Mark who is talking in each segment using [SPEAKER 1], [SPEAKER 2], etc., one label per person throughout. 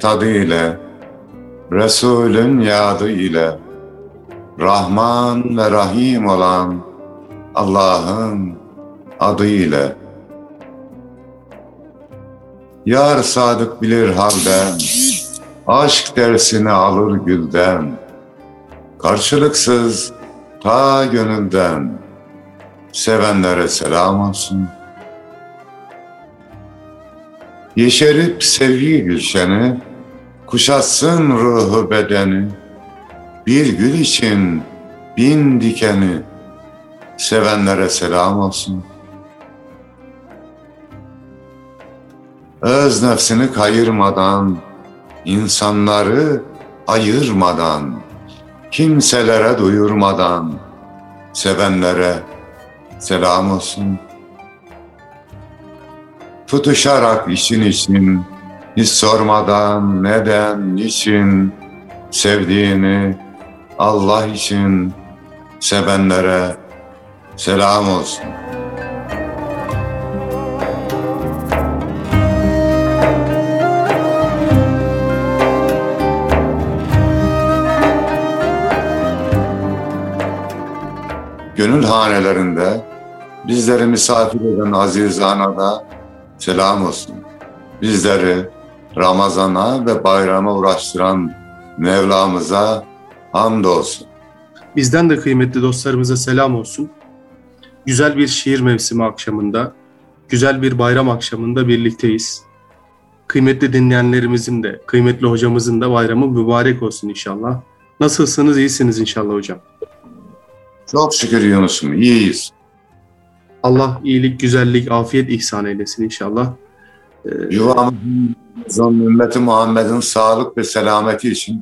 [SPEAKER 1] tadı ile, Resulün yadı ile, Rahman ve Rahim olan Allah'ın adı ile. Yar sadık bilir halden, aşk dersini alır gülden, karşılıksız ta gönülden, sevenlere selam olsun. Yeşerip sevgi gülşeni, kuşatsın ruhu bedeni, bir gül için bin dikeni, sevenlere selam olsun. Öz nefsini kayırmadan, insanları ayırmadan, kimselere duyurmadan, sevenlere selam olsun. Tutuşarak işin için, hiç sormadan neden, niçin, sevdiğini Allah için sevenlere selam olsun. Gönül hanelerinde bizleri misafir eden aziz da selam olsun. Bizleri Ramazan'a ve bayrama uğraştıran Mevlamıza hamdolsun.
[SPEAKER 2] Bizden de kıymetli dostlarımıza selam olsun. Güzel bir şiir mevsimi akşamında, güzel bir bayram akşamında birlikteyiz. Kıymetli dinleyenlerimizin de, kıymetli hocamızın da bayramı mübarek olsun inşallah. Nasılsınız? İyisiniz inşallah hocam.
[SPEAKER 1] Çok şükür Yunus'um, iyiyiz.
[SPEAKER 2] Allah iyilik, güzellik, afiyet ihsan eylesin inşallah.
[SPEAKER 1] Ee, Yuvamızın, ümmeti Muhammed'in sağlık ve selameti için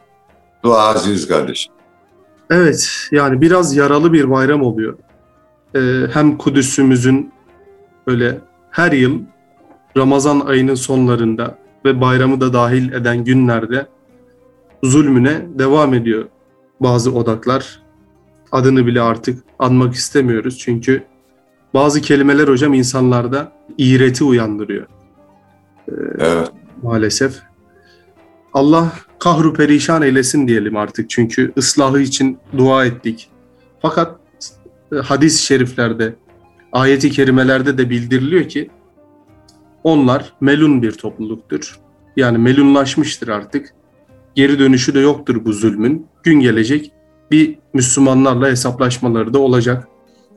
[SPEAKER 1] dua aziz kardeşim.
[SPEAKER 2] Evet, yani biraz yaralı bir bayram oluyor. Ee, hem Kudüs'ümüzün böyle her yıl Ramazan ayının sonlarında ve bayramı da dahil eden günlerde zulmüne devam ediyor bazı odaklar. Adını bile artık anmak istemiyoruz çünkü bazı kelimeler hocam insanlarda iğreti uyandırıyor.
[SPEAKER 1] Evet.
[SPEAKER 2] Maalesef. Allah kahru perişan eylesin diyelim artık çünkü ıslahı için dua ettik. Fakat e, hadis-i şeriflerde, ayeti kerimelerde de bildiriliyor ki onlar melun bir topluluktur. Yani melunlaşmıştır artık. Geri dönüşü de yoktur bu zulmün. Gün gelecek bir Müslümanlarla hesaplaşmaları da olacak.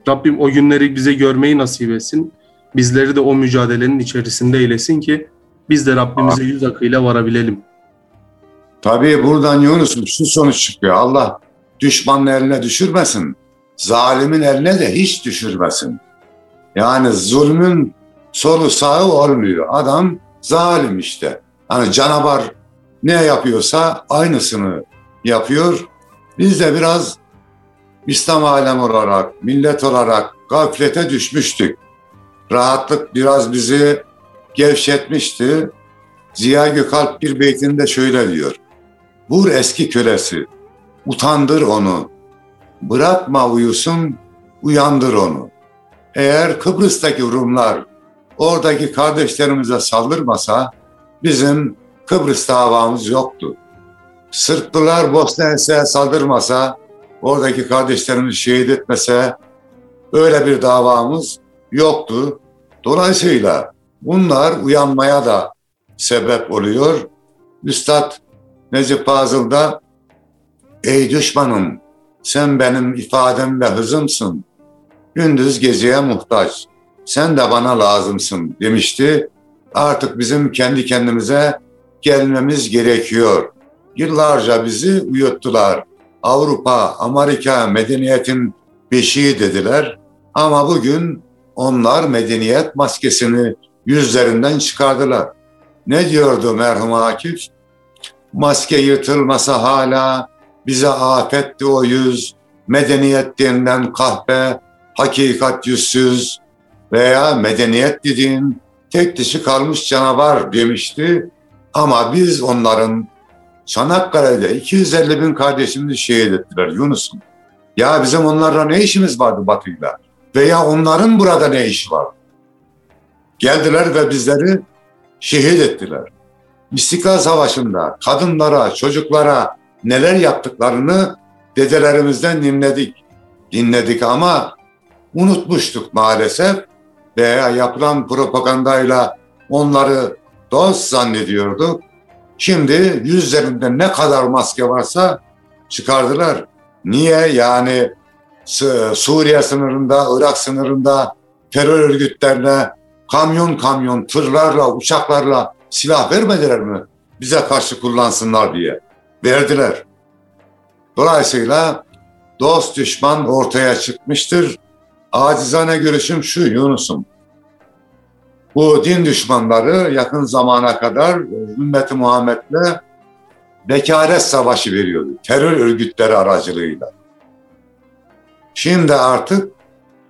[SPEAKER 2] Rabbim o günleri bize görmeyi nasip etsin. Bizleri de o mücadelenin içerisinde eylesin ki biz de Rabbimize yüz akıyla varabilelim.
[SPEAKER 1] Tabii buradan Yunus'um şu sonuç çıkıyor. Allah düşmanın eline düşürmesin. Zalimin eline de hiç düşürmesin. Yani zulmün solu sağı olmuyor. Adam zalim işte. Hani canavar ne yapıyorsa aynısını yapıyor. Biz de biraz İslam alem olarak, millet olarak gaflete düşmüştük. Rahatlık biraz bizi gevşetmişti. Ziya Gökalp bir beytinde şöyle diyor. Vur eski kölesi, utandır onu. Bırakma uyusun, uyandır onu. Eğer Kıbrıs'taki Rumlar oradaki kardeşlerimize saldırmasa bizim Kıbrıs davamız yoktu. Sırplılar Bosna Hersek'e saldırmasa, oradaki kardeşlerimizi şehit etmese öyle bir davamız yoktu. Dolayısıyla bunlar uyanmaya da sebep oluyor. Üstad Necip Fazıl'da Ey düşmanım sen benim ifadem ve hızımsın. Gündüz geceye muhtaç. Sen de bana lazımsın demişti. Artık bizim kendi kendimize gelmemiz gerekiyor. Yıllarca bizi uyuttular. Avrupa, Amerika medeniyetin beşiği dediler. Ama bugün onlar medeniyet maskesini yüzlerinden çıkardılar. Ne diyordu merhum Akif? Maske yırtılmasa hala bize afetti o yüz, medeniyet denilen kahpe, hakikat yüzsüz veya medeniyet dediğin tek dişi kalmış canavar demişti. Ama biz onların Çanakkale'de 250 bin kardeşimizi şehit ettiler Yunus'un. Ya bizim onlarla ne işimiz vardı Batı'yla? Veya onların burada ne işi var? Geldiler ve bizleri şehit ettiler. İstiklal Savaşı'nda kadınlara, çocuklara neler yaptıklarını dedelerimizden dinledik. Dinledik ama unutmuştuk maalesef veya yapılan propagandayla onları dost zannediyorduk. Şimdi yüzlerinde ne kadar maske varsa çıkardılar. Niye? Yani Suriye sınırında, Irak sınırında terör örgütlerine kamyon kamyon tırlarla, uçaklarla silah vermediler mi? Bize karşı kullansınlar diye. Verdiler. Dolayısıyla dost düşman ortaya çıkmıştır. Acizane görüşüm şu Yunus'um. Bu din düşmanları yakın zamana kadar ümmeti Muhammed'le bekaret savaşı veriyordu. Terör örgütleri aracılığıyla. Şimdi artık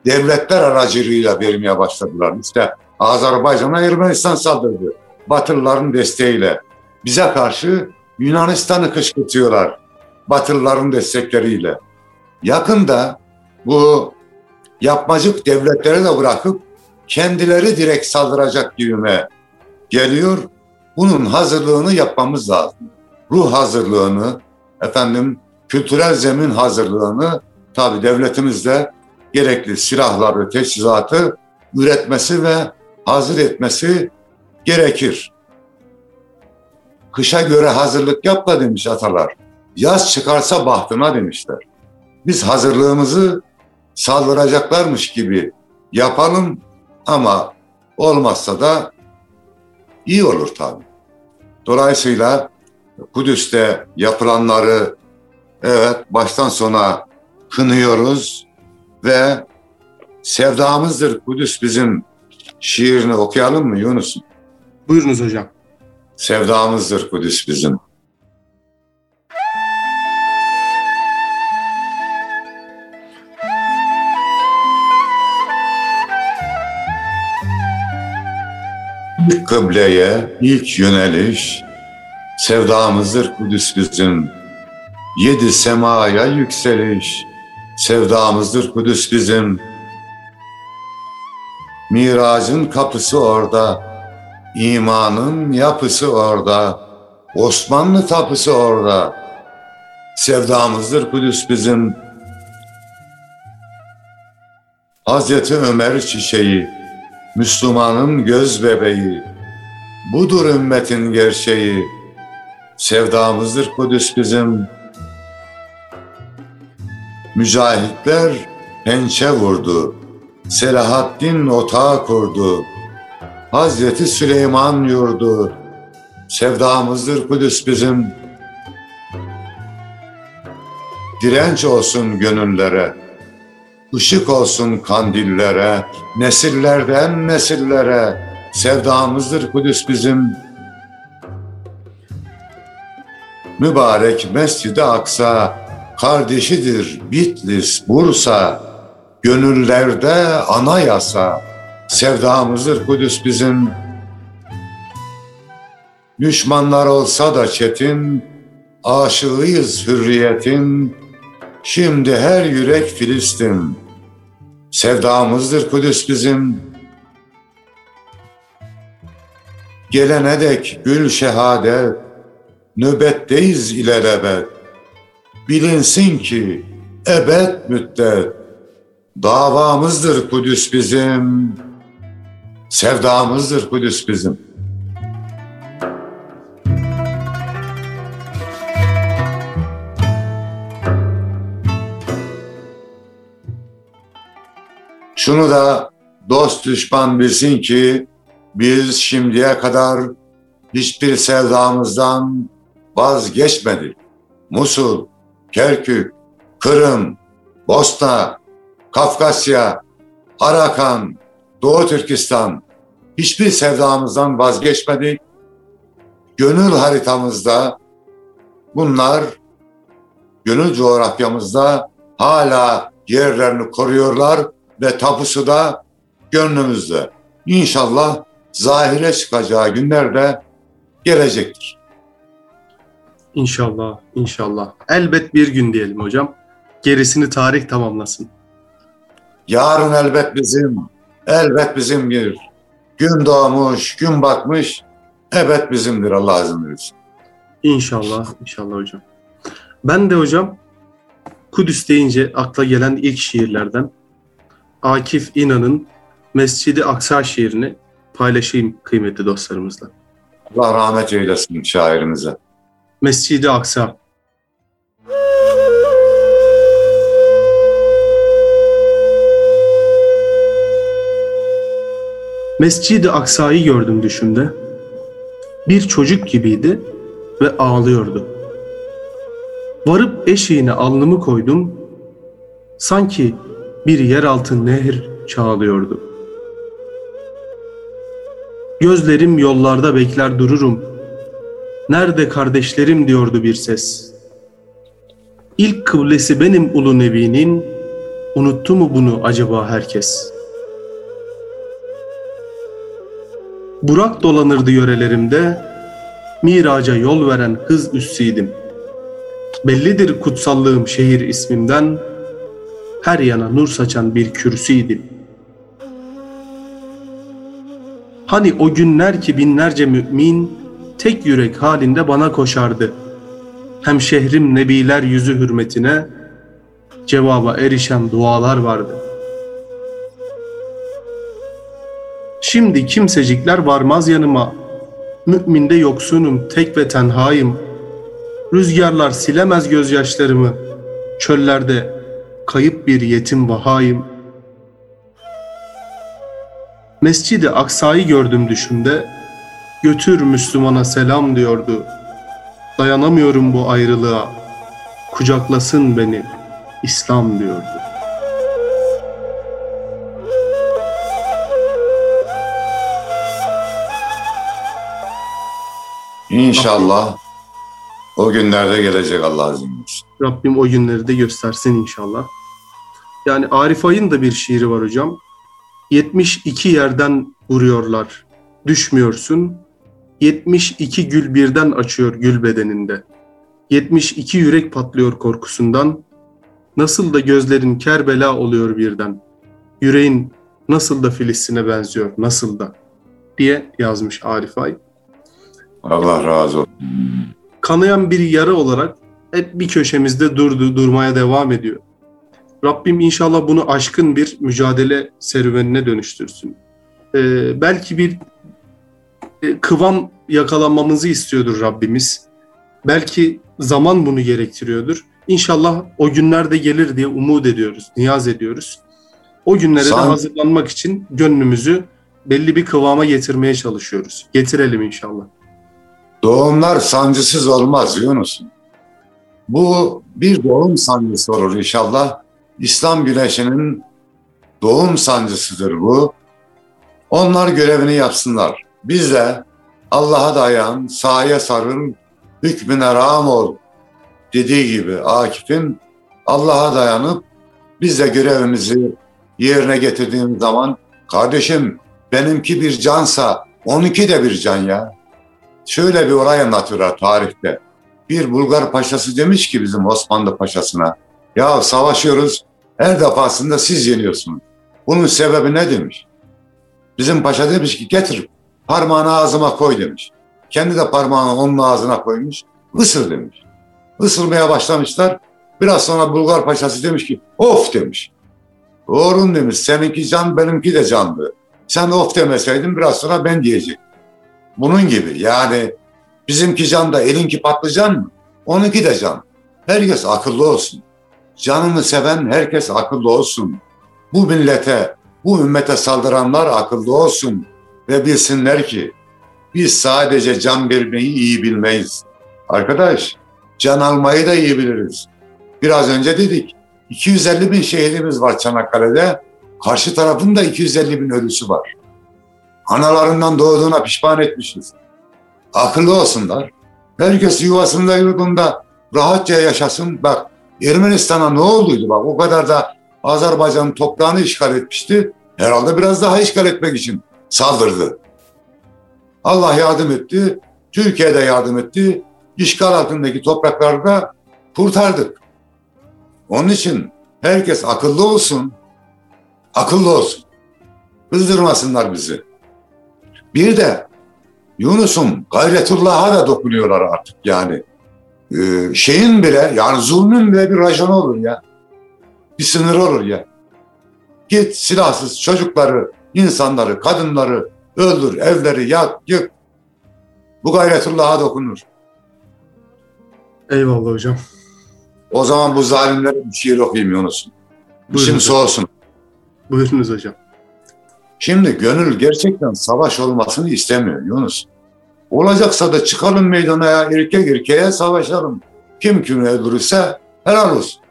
[SPEAKER 1] devletler aracılığıyla vermeye başladılar. İşte Azerbaycan'a Ermenistan saldırdı. Batılıların desteğiyle. Bize karşı Yunanistan'ı kışkırtıyorlar. Batılıların destekleriyle. Yakında bu yapmacık devletleri de bırakıp kendileri direkt saldıracak gibime geliyor. Bunun hazırlığını yapmamız lazım. Ruh hazırlığını, efendim kültürel zemin hazırlığını tabi devletimizde gerekli silahları, teçhizatı üretmesi ve hazır etmesi gerekir. Kışa göre hazırlık yapma demiş atalar. Yaz çıkarsa bahtına demişler. Biz hazırlığımızı saldıracaklarmış gibi yapalım ama olmazsa da iyi olur tabii. Dolayısıyla Kudüs'te yapılanları evet baştan sona kınıyoruz ve sevdamızdır Kudüs bizim şiirini okuyalım mı Yunus?
[SPEAKER 2] Buyurunuz hocam.
[SPEAKER 1] Sevdamızdır Kudüs bizim. İlk kıbleye ilk yöneliş, sevdamızdır Kudüs bizim. Yedi semaya yükseliş, sevdamızdır Kudüs bizim. Miracın kapısı orada, imanın yapısı orada, Osmanlı tapısı orada. Sevdamızdır Kudüs bizim. Hazreti Ömer çiçeği, Müslümanın göz bebeği, budur ümmetin gerçeği. Sevdamızdır Kudüs bizim. Mücahitler pençe vurdu, Selahaddin otağı kurdu. Hazreti Süleyman yurdu, sevdamızdır Kudüs bizim. Direnç olsun gönüllere, ışık olsun kandillere, nesillerden nesillere, sevdamızdır Kudüs bizim. Mübarek Mescid-i Aksa, kardeşidir Bitlis, Bursa, gönüllerde anayasa, sevdamızdır Kudüs bizim. Düşmanlar olsa da çetin, aşığıyız hürriyetin, şimdi her yürek Filistin. Sevdamızdır Kudüs bizim. Gelene dek gül şehadet, nöbetteyiz ilelebet. Bilinsin ki ebed müddet davamızdır Kudüs bizim. Sevdamızdır Kudüs bizim. Şunu da dost düşman bilsin ki biz şimdiye kadar hiçbir sevdamızdan vazgeçmedik. Musul, Kerkük, Kırım, Bosna, Kafkasya, Arakan, Doğu Türkistan hiçbir sevdamızdan vazgeçmedik. Gönül haritamızda bunlar gönül coğrafyamızda hala yerlerini koruyorlar ve tapusu da gönlümüzde. İnşallah zahire çıkacağı günlerde gelecektir.
[SPEAKER 2] İnşallah, inşallah. Elbet bir gün diyelim hocam. Gerisini tarih tamamlasın.
[SPEAKER 1] Yarın elbet bizim, elbet bizim bir gün doğmuş, gün batmış. Evet bizimdir Allah izin verirse.
[SPEAKER 2] İnşallah, inşallah hocam. Ben de hocam Kudüs deyince akla gelen ilk şiirlerden Akif İnan'ın Mescidi Aksa şiirini paylaşayım kıymetli dostlarımızla.
[SPEAKER 1] Allah rahmet eylesin şairimize.
[SPEAKER 2] Mescidi Aksa. Mescidi Aksa'yı gördüm düşümde. Bir çocuk gibiydi ve ağlıyordu. Varıp eşiğine alnımı koydum. Sanki bir yeraltı nehir çağlıyordu. Gözlerim yollarda bekler dururum. Nerede kardeşlerim diyordu bir ses. İlk kıblesi benim ulu nebinin, unuttu mu bunu acaba herkes? Burak dolanırdı yörelerimde, miraca yol veren hız üssiydim. Bellidir kutsallığım şehir ismimden, her yana nur saçan bir kürsüydim. Hani o günler ki binlerce mümin tek yürek halinde bana koşardı. Hem şehrim nebiler yüzü hürmetine cevaba erişen dualar vardı. Şimdi kimsecikler varmaz yanıma. Müminde yoksunum, tek ve tenhayım. Rüzgarlar silemez gözyaşlarımı. Çöllerde kayıp bir yetim vahayım. Mescidi Aksa'yı gördüm düşümde. Götür Müslümana selam diyordu. Dayanamıyorum bu ayrılığa. Kucaklasın beni İslam diyordu.
[SPEAKER 1] İnşallah o günlerde gelecek Allah izin verirse.
[SPEAKER 2] Rabbim o günleri de göstersin inşallah. Yani Arif Ay'ın da bir şiiri var hocam. 72 yerden vuruyorlar. Düşmüyorsun. 72 gül birden açıyor gül bedeninde. 72 yürek patlıyor korkusundan. Nasıl da gözlerin Kerbela oluyor birden. Yüreğin nasıl da Filistin'e benziyor, nasıl da diye yazmış Arif Ay.
[SPEAKER 1] Allah razı olsun.
[SPEAKER 2] Kanayan bir yara olarak hep bir köşemizde durdu, durmaya devam ediyor. Rabbim inşallah bunu aşkın bir mücadele serüvenine dönüştürsün. Ee, belki bir e, kıvam yakalanmamızı istiyordur Rabbimiz. Belki zaman bunu gerektiriyordur. İnşallah o günler de gelir diye umut ediyoruz, niyaz ediyoruz. O günlere de
[SPEAKER 1] San-
[SPEAKER 2] hazırlanmak için gönlümüzü belli bir kıvama getirmeye çalışıyoruz. Getirelim inşallah.
[SPEAKER 1] Doğumlar sancısız olmaz Yunus'um. Bu bir doğum sancısı olur inşallah. İslam güneşinin doğum sancısıdır bu. Onlar görevini yapsınlar. Biz de Allah'a dayan, sahaya sarıl, hükmüne ram ol dediği gibi Akif'in Allah'a dayanıp biz de görevimizi yerine getirdiğimiz zaman kardeşim benimki bir cansa onunki de bir can ya. Şöyle bir olay anlatıyorlar tarihte. Bir Bulgar paşası demiş ki bizim Osmanlı paşasına ya savaşıyoruz her defasında siz yeniyorsunuz. Bunun sebebi ne demiş? Bizim paşa demiş ki getir parmağını ağzıma koy demiş. Kendi de parmağını onun ağzına koymuş. Isır demiş. Isırmaya başlamışlar. Biraz sonra Bulgar paşası demiş ki of demiş. Doğru demiş seninki can benimki de candı. Sen of demeseydin biraz sonra ben diyecektim. Bunun gibi yani bizimki can da elinki patlıcan mı? Onunki de can. Herkes akıllı olsun. Canını seven herkes akıllı olsun. Bu millete, bu ümmete saldıranlar akıllı olsun ve bilsinler ki biz sadece can vermeyi iyi bilmeyiz. Arkadaş, can almayı da iyi biliriz. Biraz önce dedik, 250 bin şehidimiz var Çanakkale'de. Karşı tarafın da 250 bin ölüsü var. Analarından doğduğuna pişman etmişiz. Akıllı olsunlar. Herkes yuvasında yurdunda rahatça yaşasın. Bak Ermenistan'a ne olduydu bak o kadar da Azerbaycan'ın toprağını işgal etmişti. Herhalde biraz daha işgal etmek için saldırdı. Allah yardım etti. Türkiye de yardım etti. İşgal altındaki toprakları da kurtardık. Onun için herkes akıllı olsun. Akıllı olsun. Kızdırmasınlar bizi. Bir de Yunus'um gayretullah'a da dokunuyorlar artık yani. Ee, şeyin bile yani zulmün bile bir rajonu olur ya. Bir sınır olur ya. Git silahsız çocukları, insanları, kadınları öldür, evleri yak, yık. Bu gayretullah'a dokunur.
[SPEAKER 2] Eyvallah hocam.
[SPEAKER 1] O zaman bu zalimlere bir şiir okuyayım Yunus'um. İçim soğusun.
[SPEAKER 2] Buyurunuz hocam.
[SPEAKER 1] Şimdi gönül gerçekten savaş olmasını istemiyor Yunus. Olacaksa da çıkalım meydana ya erkek erkeğe savaşalım. Kim kimi öldürürse helal olsun.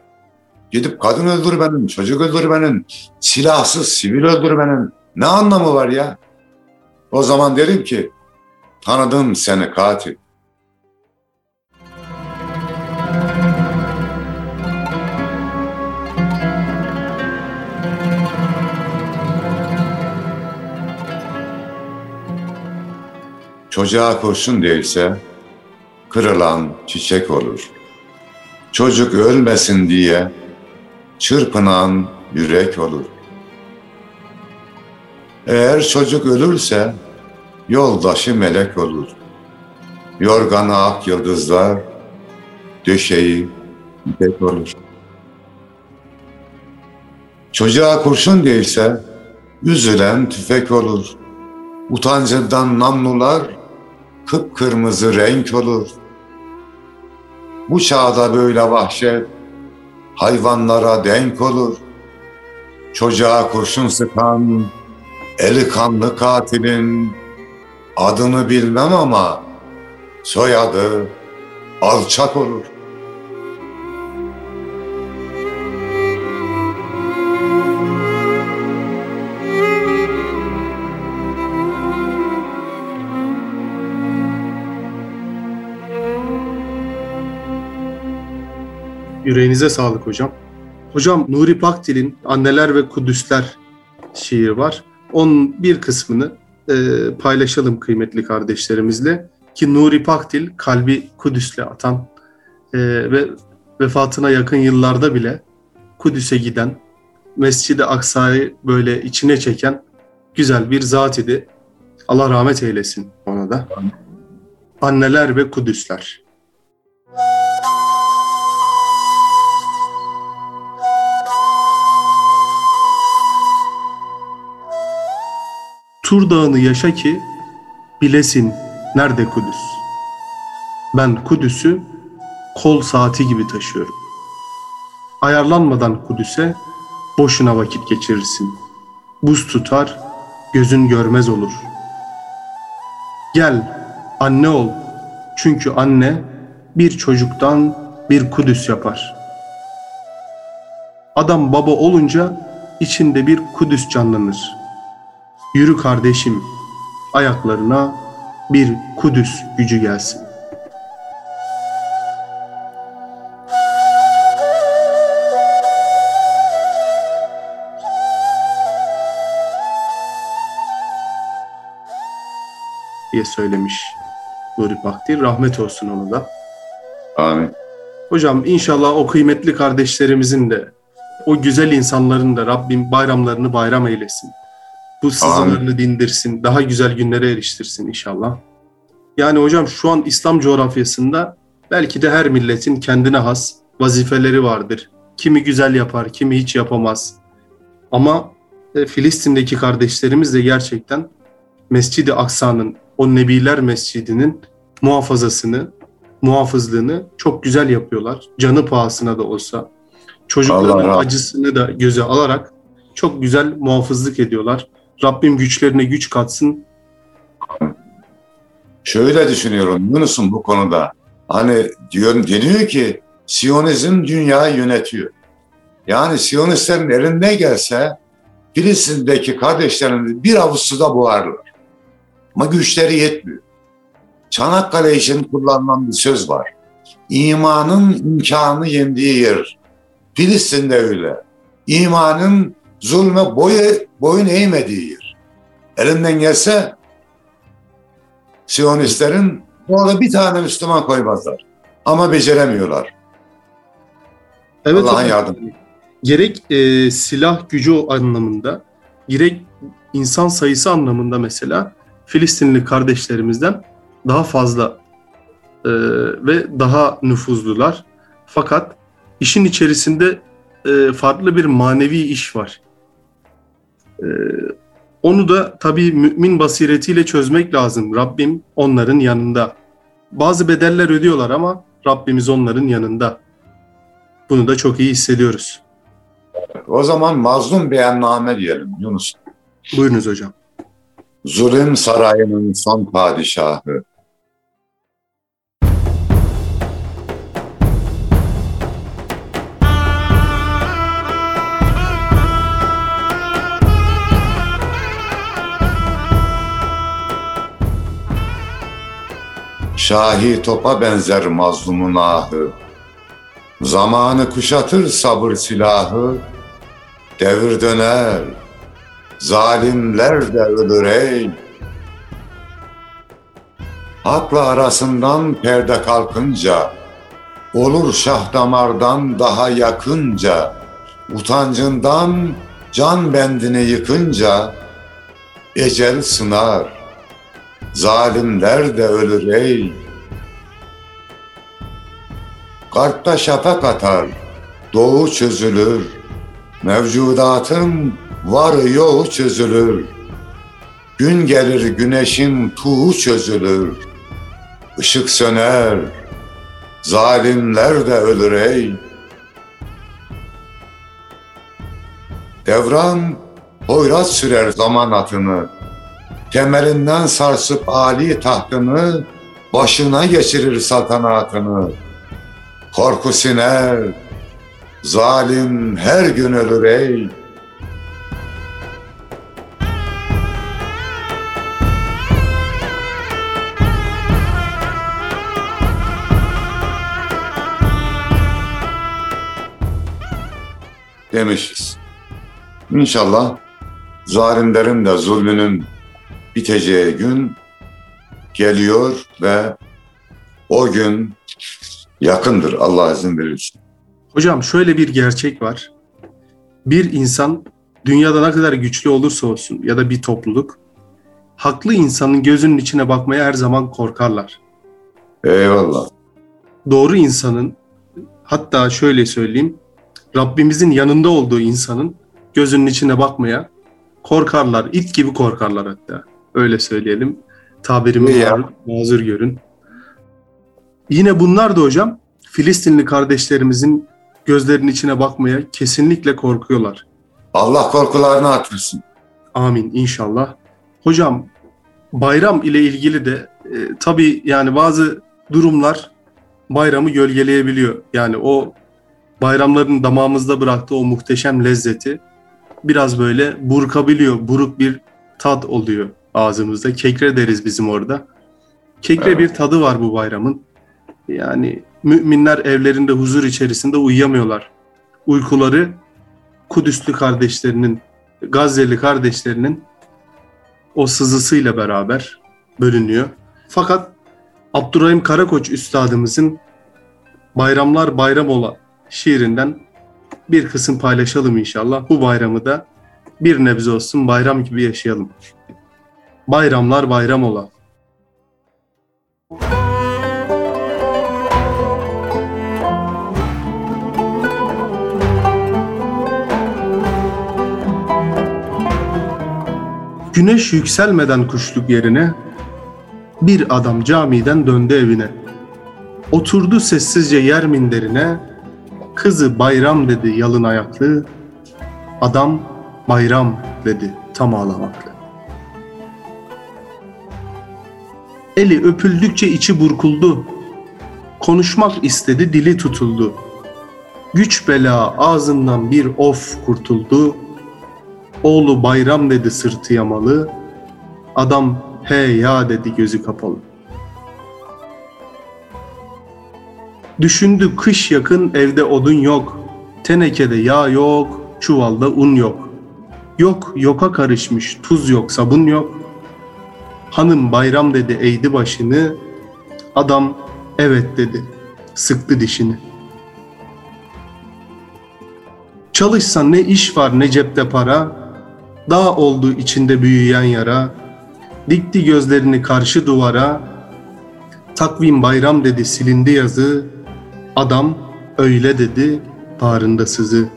[SPEAKER 1] Gidip kadın öldürmenin, çocuk öldürmenin, silahsız sivil öldürmenin ne anlamı var ya? O zaman derim ki tanıdım seni katil. Çocuğa kurşun değilse kırılan çiçek olur. Çocuk ölmesin diye çırpınan yürek olur. Eğer çocuk ölürse yoldaşı melek olur. Yorganı ak yıldızlar, döşeği ipek olur. Çocuğa kurşun değilse üzülen tüfek olur. Utancından namlular kıpkırmızı renk olur. Bu çağda böyle vahşet hayvanlara denk olur. Çocuğa kurşun sıkan eli kanlı katilin adını bilmem ama soyadı alçak olur.
[SPEAKER 2] Yüreğinize sağlık hocam. Hocam Nuri Pakdil'in Anneler ve Kudüsler şiiri var. Onun bir kısmını e, paylaşalım kıymetli kardeşlerimizle. Ki Nuri Pakdil kalbi Kudüs'le atan e, ve vefatına yakın yıllarda bile Kudüs'e giden, Mescid-i Aksa'yı böyle içine çeken güzel bir zat idi. Allah rahmet eylesin ona da. Anneler ve Kudüsler. Tur dağını yaşa ki bilesin nerede Kudüs. Ben Kudüs'ü kol saati gibi taşıyorum. Ayarlanmadan Kudüs'e boşuna vakit geçirirsin. Buz tutar, gözün görmez olur. Gel, anne ol. Çünkü anne bir çocuktan bir Kudüs yapar. Adam baba olunca içinde bir Kudüs canlanır. Yürü kardeşim, ayaklarına bir Kudüs gücü gelsin. diye söylemiş Nuri Pakdil. Rahmet olsun ona da.
[SPEAKER 1] Amin.
[SPEAKER 2] Hocam inşallah o kıymetli kardeşlerimizin de o güzel insanların da Rabbim bayramlarını bayram eylesin. Bu sızılarını dindirsin, daha güzel günlere eriştirsin inşallah. Yani hocam şu an İslam coğrafyasında belki de her milletin kendine has vazifeleri vardır. Kimi güzel yapar, kimi hiç yapamaz. Ama e, Filistin'deki kardeşlerimiz de gerçekten Mescid-i Aksa'nın, o Nebiler Mescidi'nin muhafazasını, muhafızlığını çok güzel yapıyorlar. Canı pahasına da olsa. Çocukların acısını da göze alarak çok güzel muhafızlık ediyorlar. Rabbim güçlerine güç katsın.
[SPEAKER 1] Şöyle düşünüyorum Yunus'un bu konuda. Hani diyor, deniyor ki Siyonizm dünyayı yönetiyor. Yani Siyonistlerin elinde gelse Filistin'deki kardeşlerini bir avuç suda boğarlar. Ama güçleri yetmiyor. Çanakkale için kullanılan bir söz var. İmanın imkanı yendiği yer. Filistin'de öyle. İmanın zulme boyu, boyun eğmediği yer. Elinden gelse Siyonistlerin orada bir tane Müslüman koymazlar. Ama beceremiyorlar.
[SPEAKER 2] Evet
[SPEAKER 1] Allah'ın
[SPEAKER 2] hocam.
[SPEAKER 1] yardımı.
[SPEAKER 2] Gerek e, silah gücü anlamında, gerek insan sayısı anlamında mesela Filistinli kardeşlerimizden daha fazla e, ve daha nüfuzlular. Fakat işin içerisinde e, farklı bir manevi iş var. E, onu da tabii mümin basiretiyle çözmek lazım. Rabbim onların yanında. Bazı bedeller ödüyorlar ama Rabbimiz onların yanında. Bunu da çok iyi hissediyoruz.
[SPEAKER 1] O zaman mazlum beyanname diyelim Yunus.
[SPEAKER 2] Buyurunuz hocam.
[SPEAKER 1] Zulüm sarayının son padişahı. Şahi topa benzer mazlumun ahı. Zamanı kuşatır sabır silahı. Devir döner, zalimler de ölür ey. Hakla arasından perde kalkınca, olur şah damardan daha yakınca, utancından can bendini yıkınca, ecel sınar, zalimler de ölür ey. Kalpte şafak atar, doğu çözülür, mevcudatın var yoğu çözülür. Gün gelir güneşin tuğu çözülür. Işık söner, zalimler de ölür ey. Devran hoyrat sürer zaman atını. Temelinden sarsıp Ali tahtını, başına geçirir saltanatını. Korku siner, zalim her gün ölür ey. demişiz. İnşallah zalimlerin de zulmünün biteceği gün geliyor ve o gün yakındır Allah izin verirse.
[SPEAKER 2] Hocam şöyle bir gerçek var. Bir insan dünyada ne kadar güçlü olursa olsun ya da bir topluluk haklı insanın gözünün içine bakmaya her zaman korkarlar.
[SPEAKER 1] Eyvallah.
[SPEAKER 2] Doğru insanın hatta şöyle söyleyeyim Rabbimizin yanında olduğu insanın gözünün içine bakmaya korkarlar. İt gibi korkarlar hatta. Öyle söyleyelim. Tabirimi var, mazur görün. Yine bunlar da hocam Filistinli kardeşlerimizin gözlerinin içine bakmaya kesinlikle korkuyorlar.
[SPEAKER 1] Allah korkularını attırsın.
[SPEAKER 2] Amin inşallah. Hocam bayram ile ilgili de e, tabii yani bazı durumlar bayramı gölgeleyebiliyor. Yani o bayramların damağımızda bıraktığı o muhteşem lezzeti biraz böyle burkabiliyor. Buruk bir tat oluyor ağzımızda. Kekre deriz bizim orada. Kekre
[SPEAKER 1] Evet.
[SPEAKER 2] bir tadı var bu bayramın. Yani müminler evlerinde huzur içerisinde uyuyamıyorlar. Uykuları Kudüslü kardeşlerinin, Gazze'li kardeşlerinin o sızısıyla beraber bölünüyor. Fakat Abdurrahim Karakoç üstadımızın Bayramlar Bayram Ola şiirinden bir kısım paylaşalım inşallah. Bu bayramı da bir nebze olsun bayram gibi yaşayalım. Bayramlar bayram ola. Güneş yükselmeden kuşluk yerine bir adam camiden döndü evine. Oturdu sessizce yer minderine, kızı bayram dedi yalın ayaklı, adam bayram dedi tam ağlamaklı. Eli öpüldükçe içi burkuldu, konuşmak istedi dili tutuldu. Güç bela ağzından bir of kurtuldu, Oğlu bayram dedi sırtı yamalı. Adam he ya dedi gözü kapalı. Düşündü kış yakın evde odun yok. Tenekede yağ yok, çuvalda un yok. Yok yoka karışmış tuz yok sabun yok. Hanım bayram dedi eğdi başını. Adam evet dedi sıktı dişini. Çalışsan ne iş var ne cepte para. Dağ oldu içinde büyüyen yara. Dikti gözlerini karşı duvara, takvim bayram dedi silindi yazı, adam öyle dedi bağrında sızı.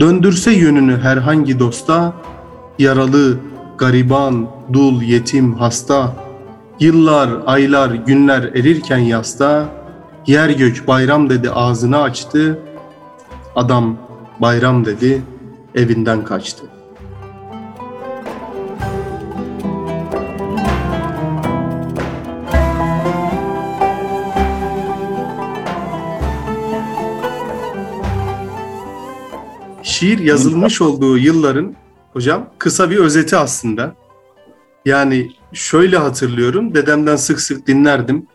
[SPEAKER 2] Döndürse yönünü herhangi dosta, yaralı, gariban, dul, yetim, hasta, yıllar, aylar, günler erirken yasta, yer gök bayram dedi ağzını açtı, adam bayram dedi evinden kaçtı. Şiir yazılmış olduğu yılların hocam kısa bir özeti aslında. Yani şöyle hatırlıyorum, dedemden sık sık dinlerdim.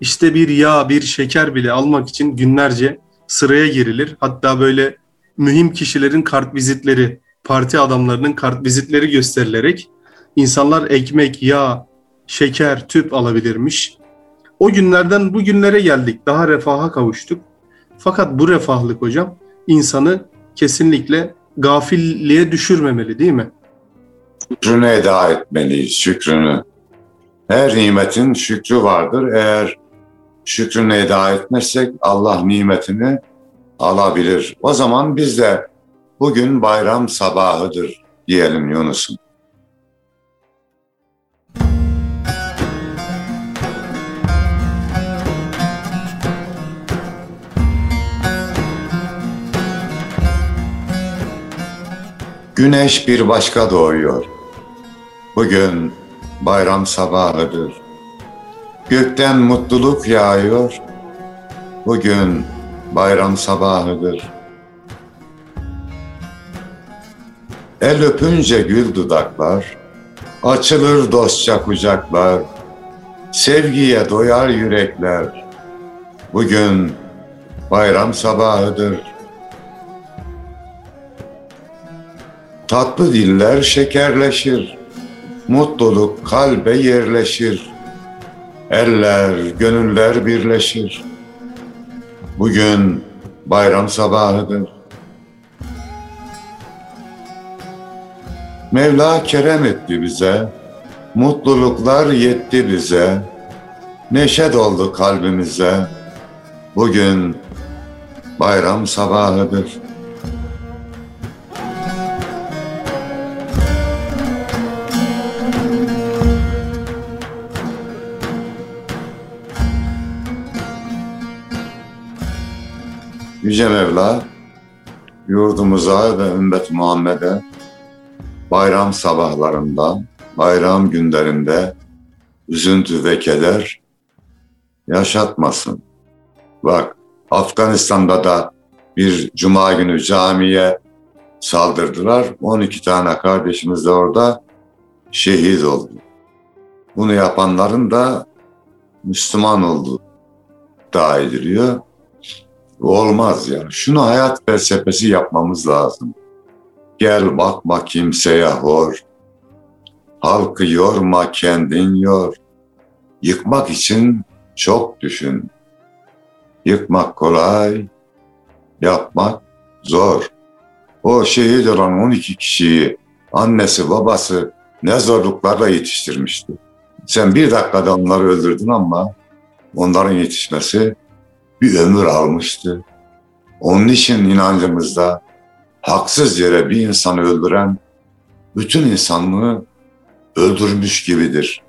[SPEAKER 2] İşte bir yağ, bir şeker bile almak için günlerce sıraya girilir. Hatta böyle mühim kişilerin kart vizitleri, parti adamlarının kart vizitleri gösterilerek insanlar ekmek, yağ, şeker, tüp alabilirmiş. O günlerden bu günlere geldik. Daha refaha kavuştuk. Fakat bu refahlık hocam insanı kesinlikle gafilliğe düşürmemeli değil mi?
[SPEAKER 1] Şükrünü eda etmeliyiz, şükrünü. Her nimetin şükrü vardır. Eğer şükrünü eda etmezsek Allah nimetini alabilir. O zaman biz de bugün bayram sabahıdır diyelim Yunus'um. Güneş bir başka doğuyor. Bugün bayram sabahıdır. Gökten mutluluk yağıyor. Bugün bayram sabahıdır. El öpünce gül dudaklar, açılır dostça kucaklar, sevgiye doyar yürekler. Bugün bayram sabahıdır. Tatlı diller şekerleşir, mutluluk kalbe yerleşir. Eller, gönüller birleşir. Bugün bayram sabahıdır. Mevla kerem etti bize, mutluluklar yetti bize, neşe doldu kalbimize. Bugün bayram sabahıdır. Yüce Mevla yurdumuza ve ümmet Muhammed'e bayram sabahlarında, bayram günlerinde üzüntü ve keder yaşatmasın. Bak Afganistan'da da bir cuma günü camiye saldırdılar. 12 tane kardeşimiz de orada şehit oldu. Bunu yapanların da Müslüman olduğu iddia ediliyor. Olmaz yani. Şunu hayat felsefesi yapmamız lazım. Gel bakma kimseye hor. Halkı yorma kendin yor. Yıkmak için çok düşün. Yıkmak kolay, yapmak zor. O şehit olan 12 kişiyi annesi babası ne zorluklarla yetiştirmişti. Sen bir dakikada onları öldürdün ama onların yetişmesi bir ömür almıştı. Onun için inancımızda haksız yere bir insanı öldüren bütün insanlığı öldürmüş gibidir.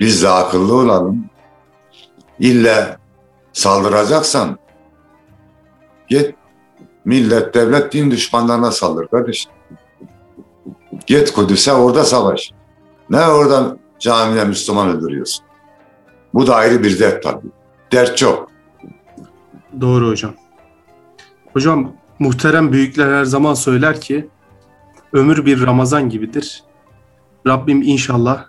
[SPEAKER 1] Biz de akıllı olalım. İlle saldıracaksan git millet, devlet, din düşmanlarına saldır kardeşim. Git Kudüs'e orada savaş. Ne orada camide Müslüman öldürüyorsun. Bu da ayrı bir dert tabii. Dert çok.
[SPEAKER 2] Doğru hocam. Hocam muhterem büyükler her zaman söyler ki ömür bir Ramazan gibidir. Rabbim inşallah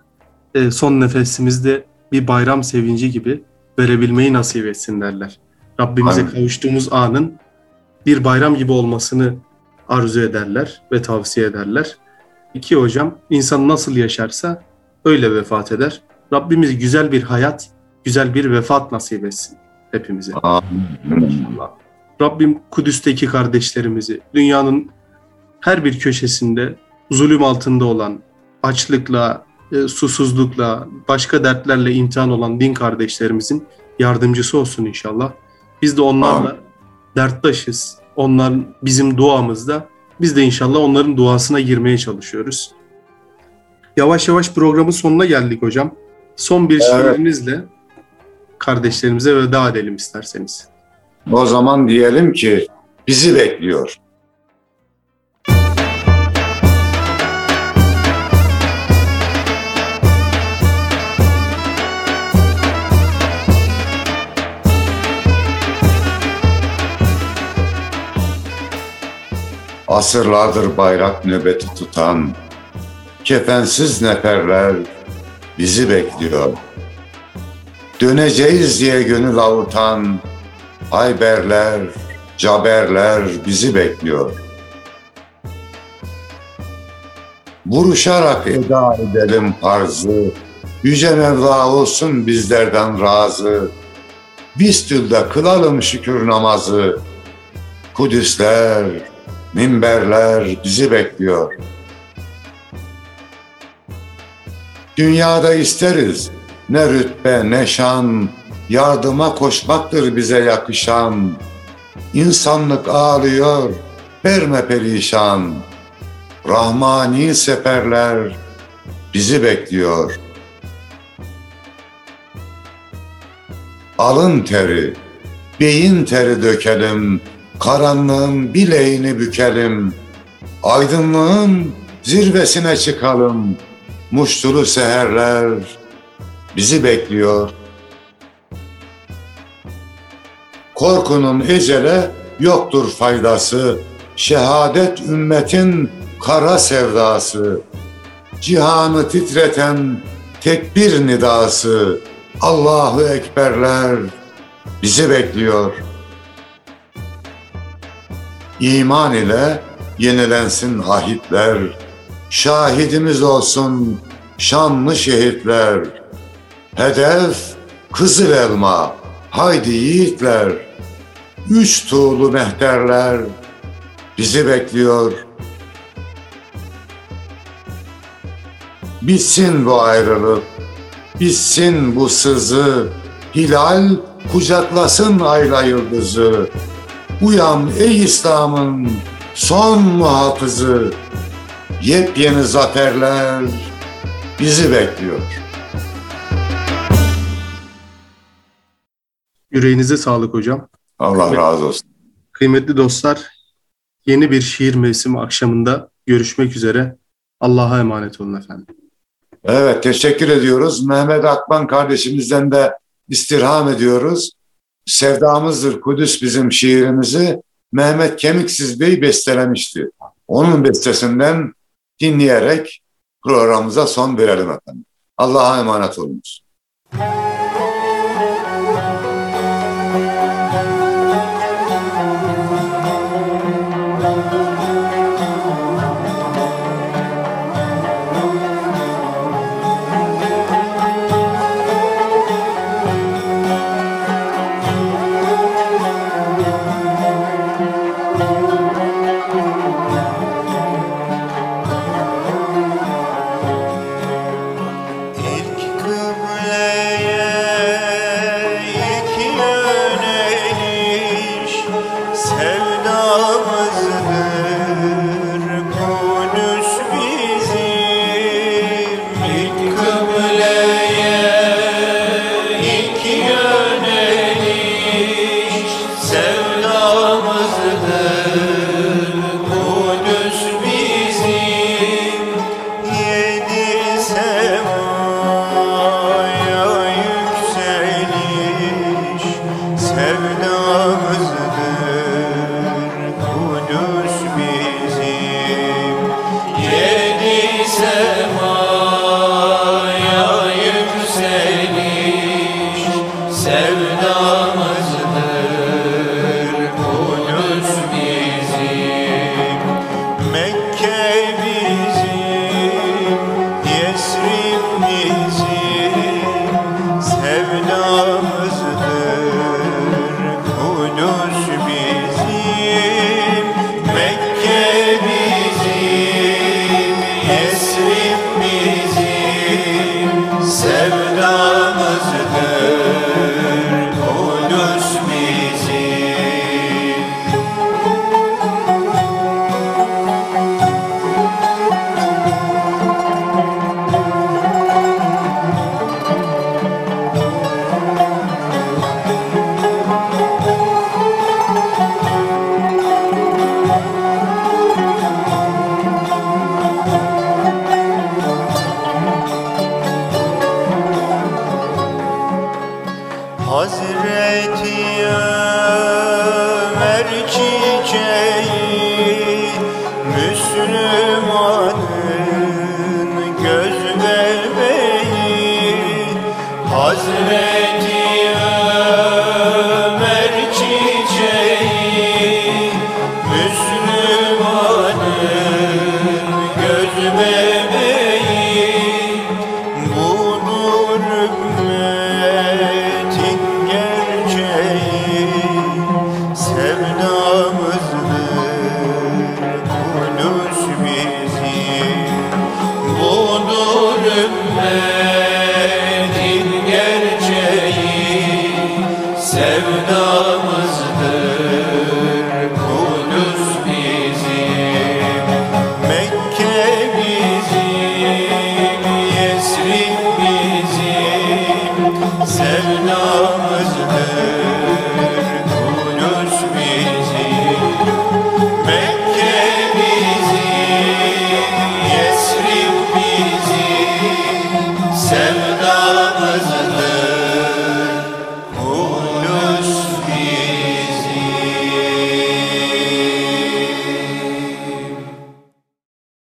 [SPEAKER 2] e, son nefesimizde bir bayram sevinci gibi verebilmeyi nasip etsin derler. Rabbimize
[SPEAKER 1] Amin.
[SPEAKER 2] kavuştuğumuz anın bir bayram gibi olmasını arzu ederler ve tavsiye ederler. İki hocam insan nasıl yaşarsa öyle vefat eder. Rabbimiz güzel bir hayat, güzel bir vefat nasip etsin hepimize. İnşallah. Rabbim Kudüs'teki kardeşlerimizi, dünyanın her bir köşesinde zulüm altında olan, açlıkla, e, susuzlukla, başka dertlerle imtihan olan din kardeşlerimizin yardımcısı olsun inşallah. Biz de onlarla Amin. derttaşız. Onlar bizim duamızda. Biz de inşallah onların duasına girmeye çalışıyoruz. Yavaş yavaş programın sonuna geldik hocam. Son bir evet. şiirinizle kardeşlerimize veda edelim isterseniz.
[SPEAKER 1] O zaman diyelim ki bizi bekliyor. Asırlardır bayrak nöbeti tutan, kefensiz neferler bizi bekliyor. Döneceğiz diye gönül avutan Hayberler, Caberler bizi bekliyor. Vuruşarak eda edelim farzı, Yüce Mevla olsun bizlerden razı. Bistül'de kılalım şükür namazı, Kudüsler, minberler bizi bekliyor. Dünyada isteriz ne rütbe ne şan, yardıma koşmaktır bize yakışan. İnsanlık ağlıyor, verme perişan. Rahmani seferler bizi bekliyor. Alın teri, beyin teri dökelim, karanlığın bileğini bükelim. Aydınlığın zirvesine çıkalım. Muştulu seherler bizi bekliyor. Korkunun ecele yoktur faydası. Şehadet ümmetin kara sevdası. Cihanı titreten tekbir nidası. Allahu Ekberler bizi bekliyor. İman ile yenilensin ahitler. Şahidimiz olsun şanlı şehitler. Hedef kızıl elma, haydi yiğitler. Üç tuğlu mehterler bizi bekliyor. Bitsin bu ayrılık, bitsin bu sızı, hilal kucaklasın ayla yıldızı. Uyan ey İslam'ın son muhafızı, yepyeni zaferler bizi bekliyor.
[SPEAKER 2] Yüreğinize sağlık hocam.
[SPEAKER 1] Allah razı olsun.
[SPEAKER 2] Kıymetli dostlar, yeni bir şiir mevsimi akşamında görüşmek üzere. Allah'a emanet olun efendim.
[SPEAKER 1] Evet, teşekkür ediyoruz. Mehmet Akman kardeşimizden de istirham ediyoruz. Sevdamızdır Kudüs bizim şiirimizi Mehmet Kemiksiz Bey bestelemişti. Onun bestesinden dinleyerek programımıza son verelim efendim. Allah'a emanet olunuz.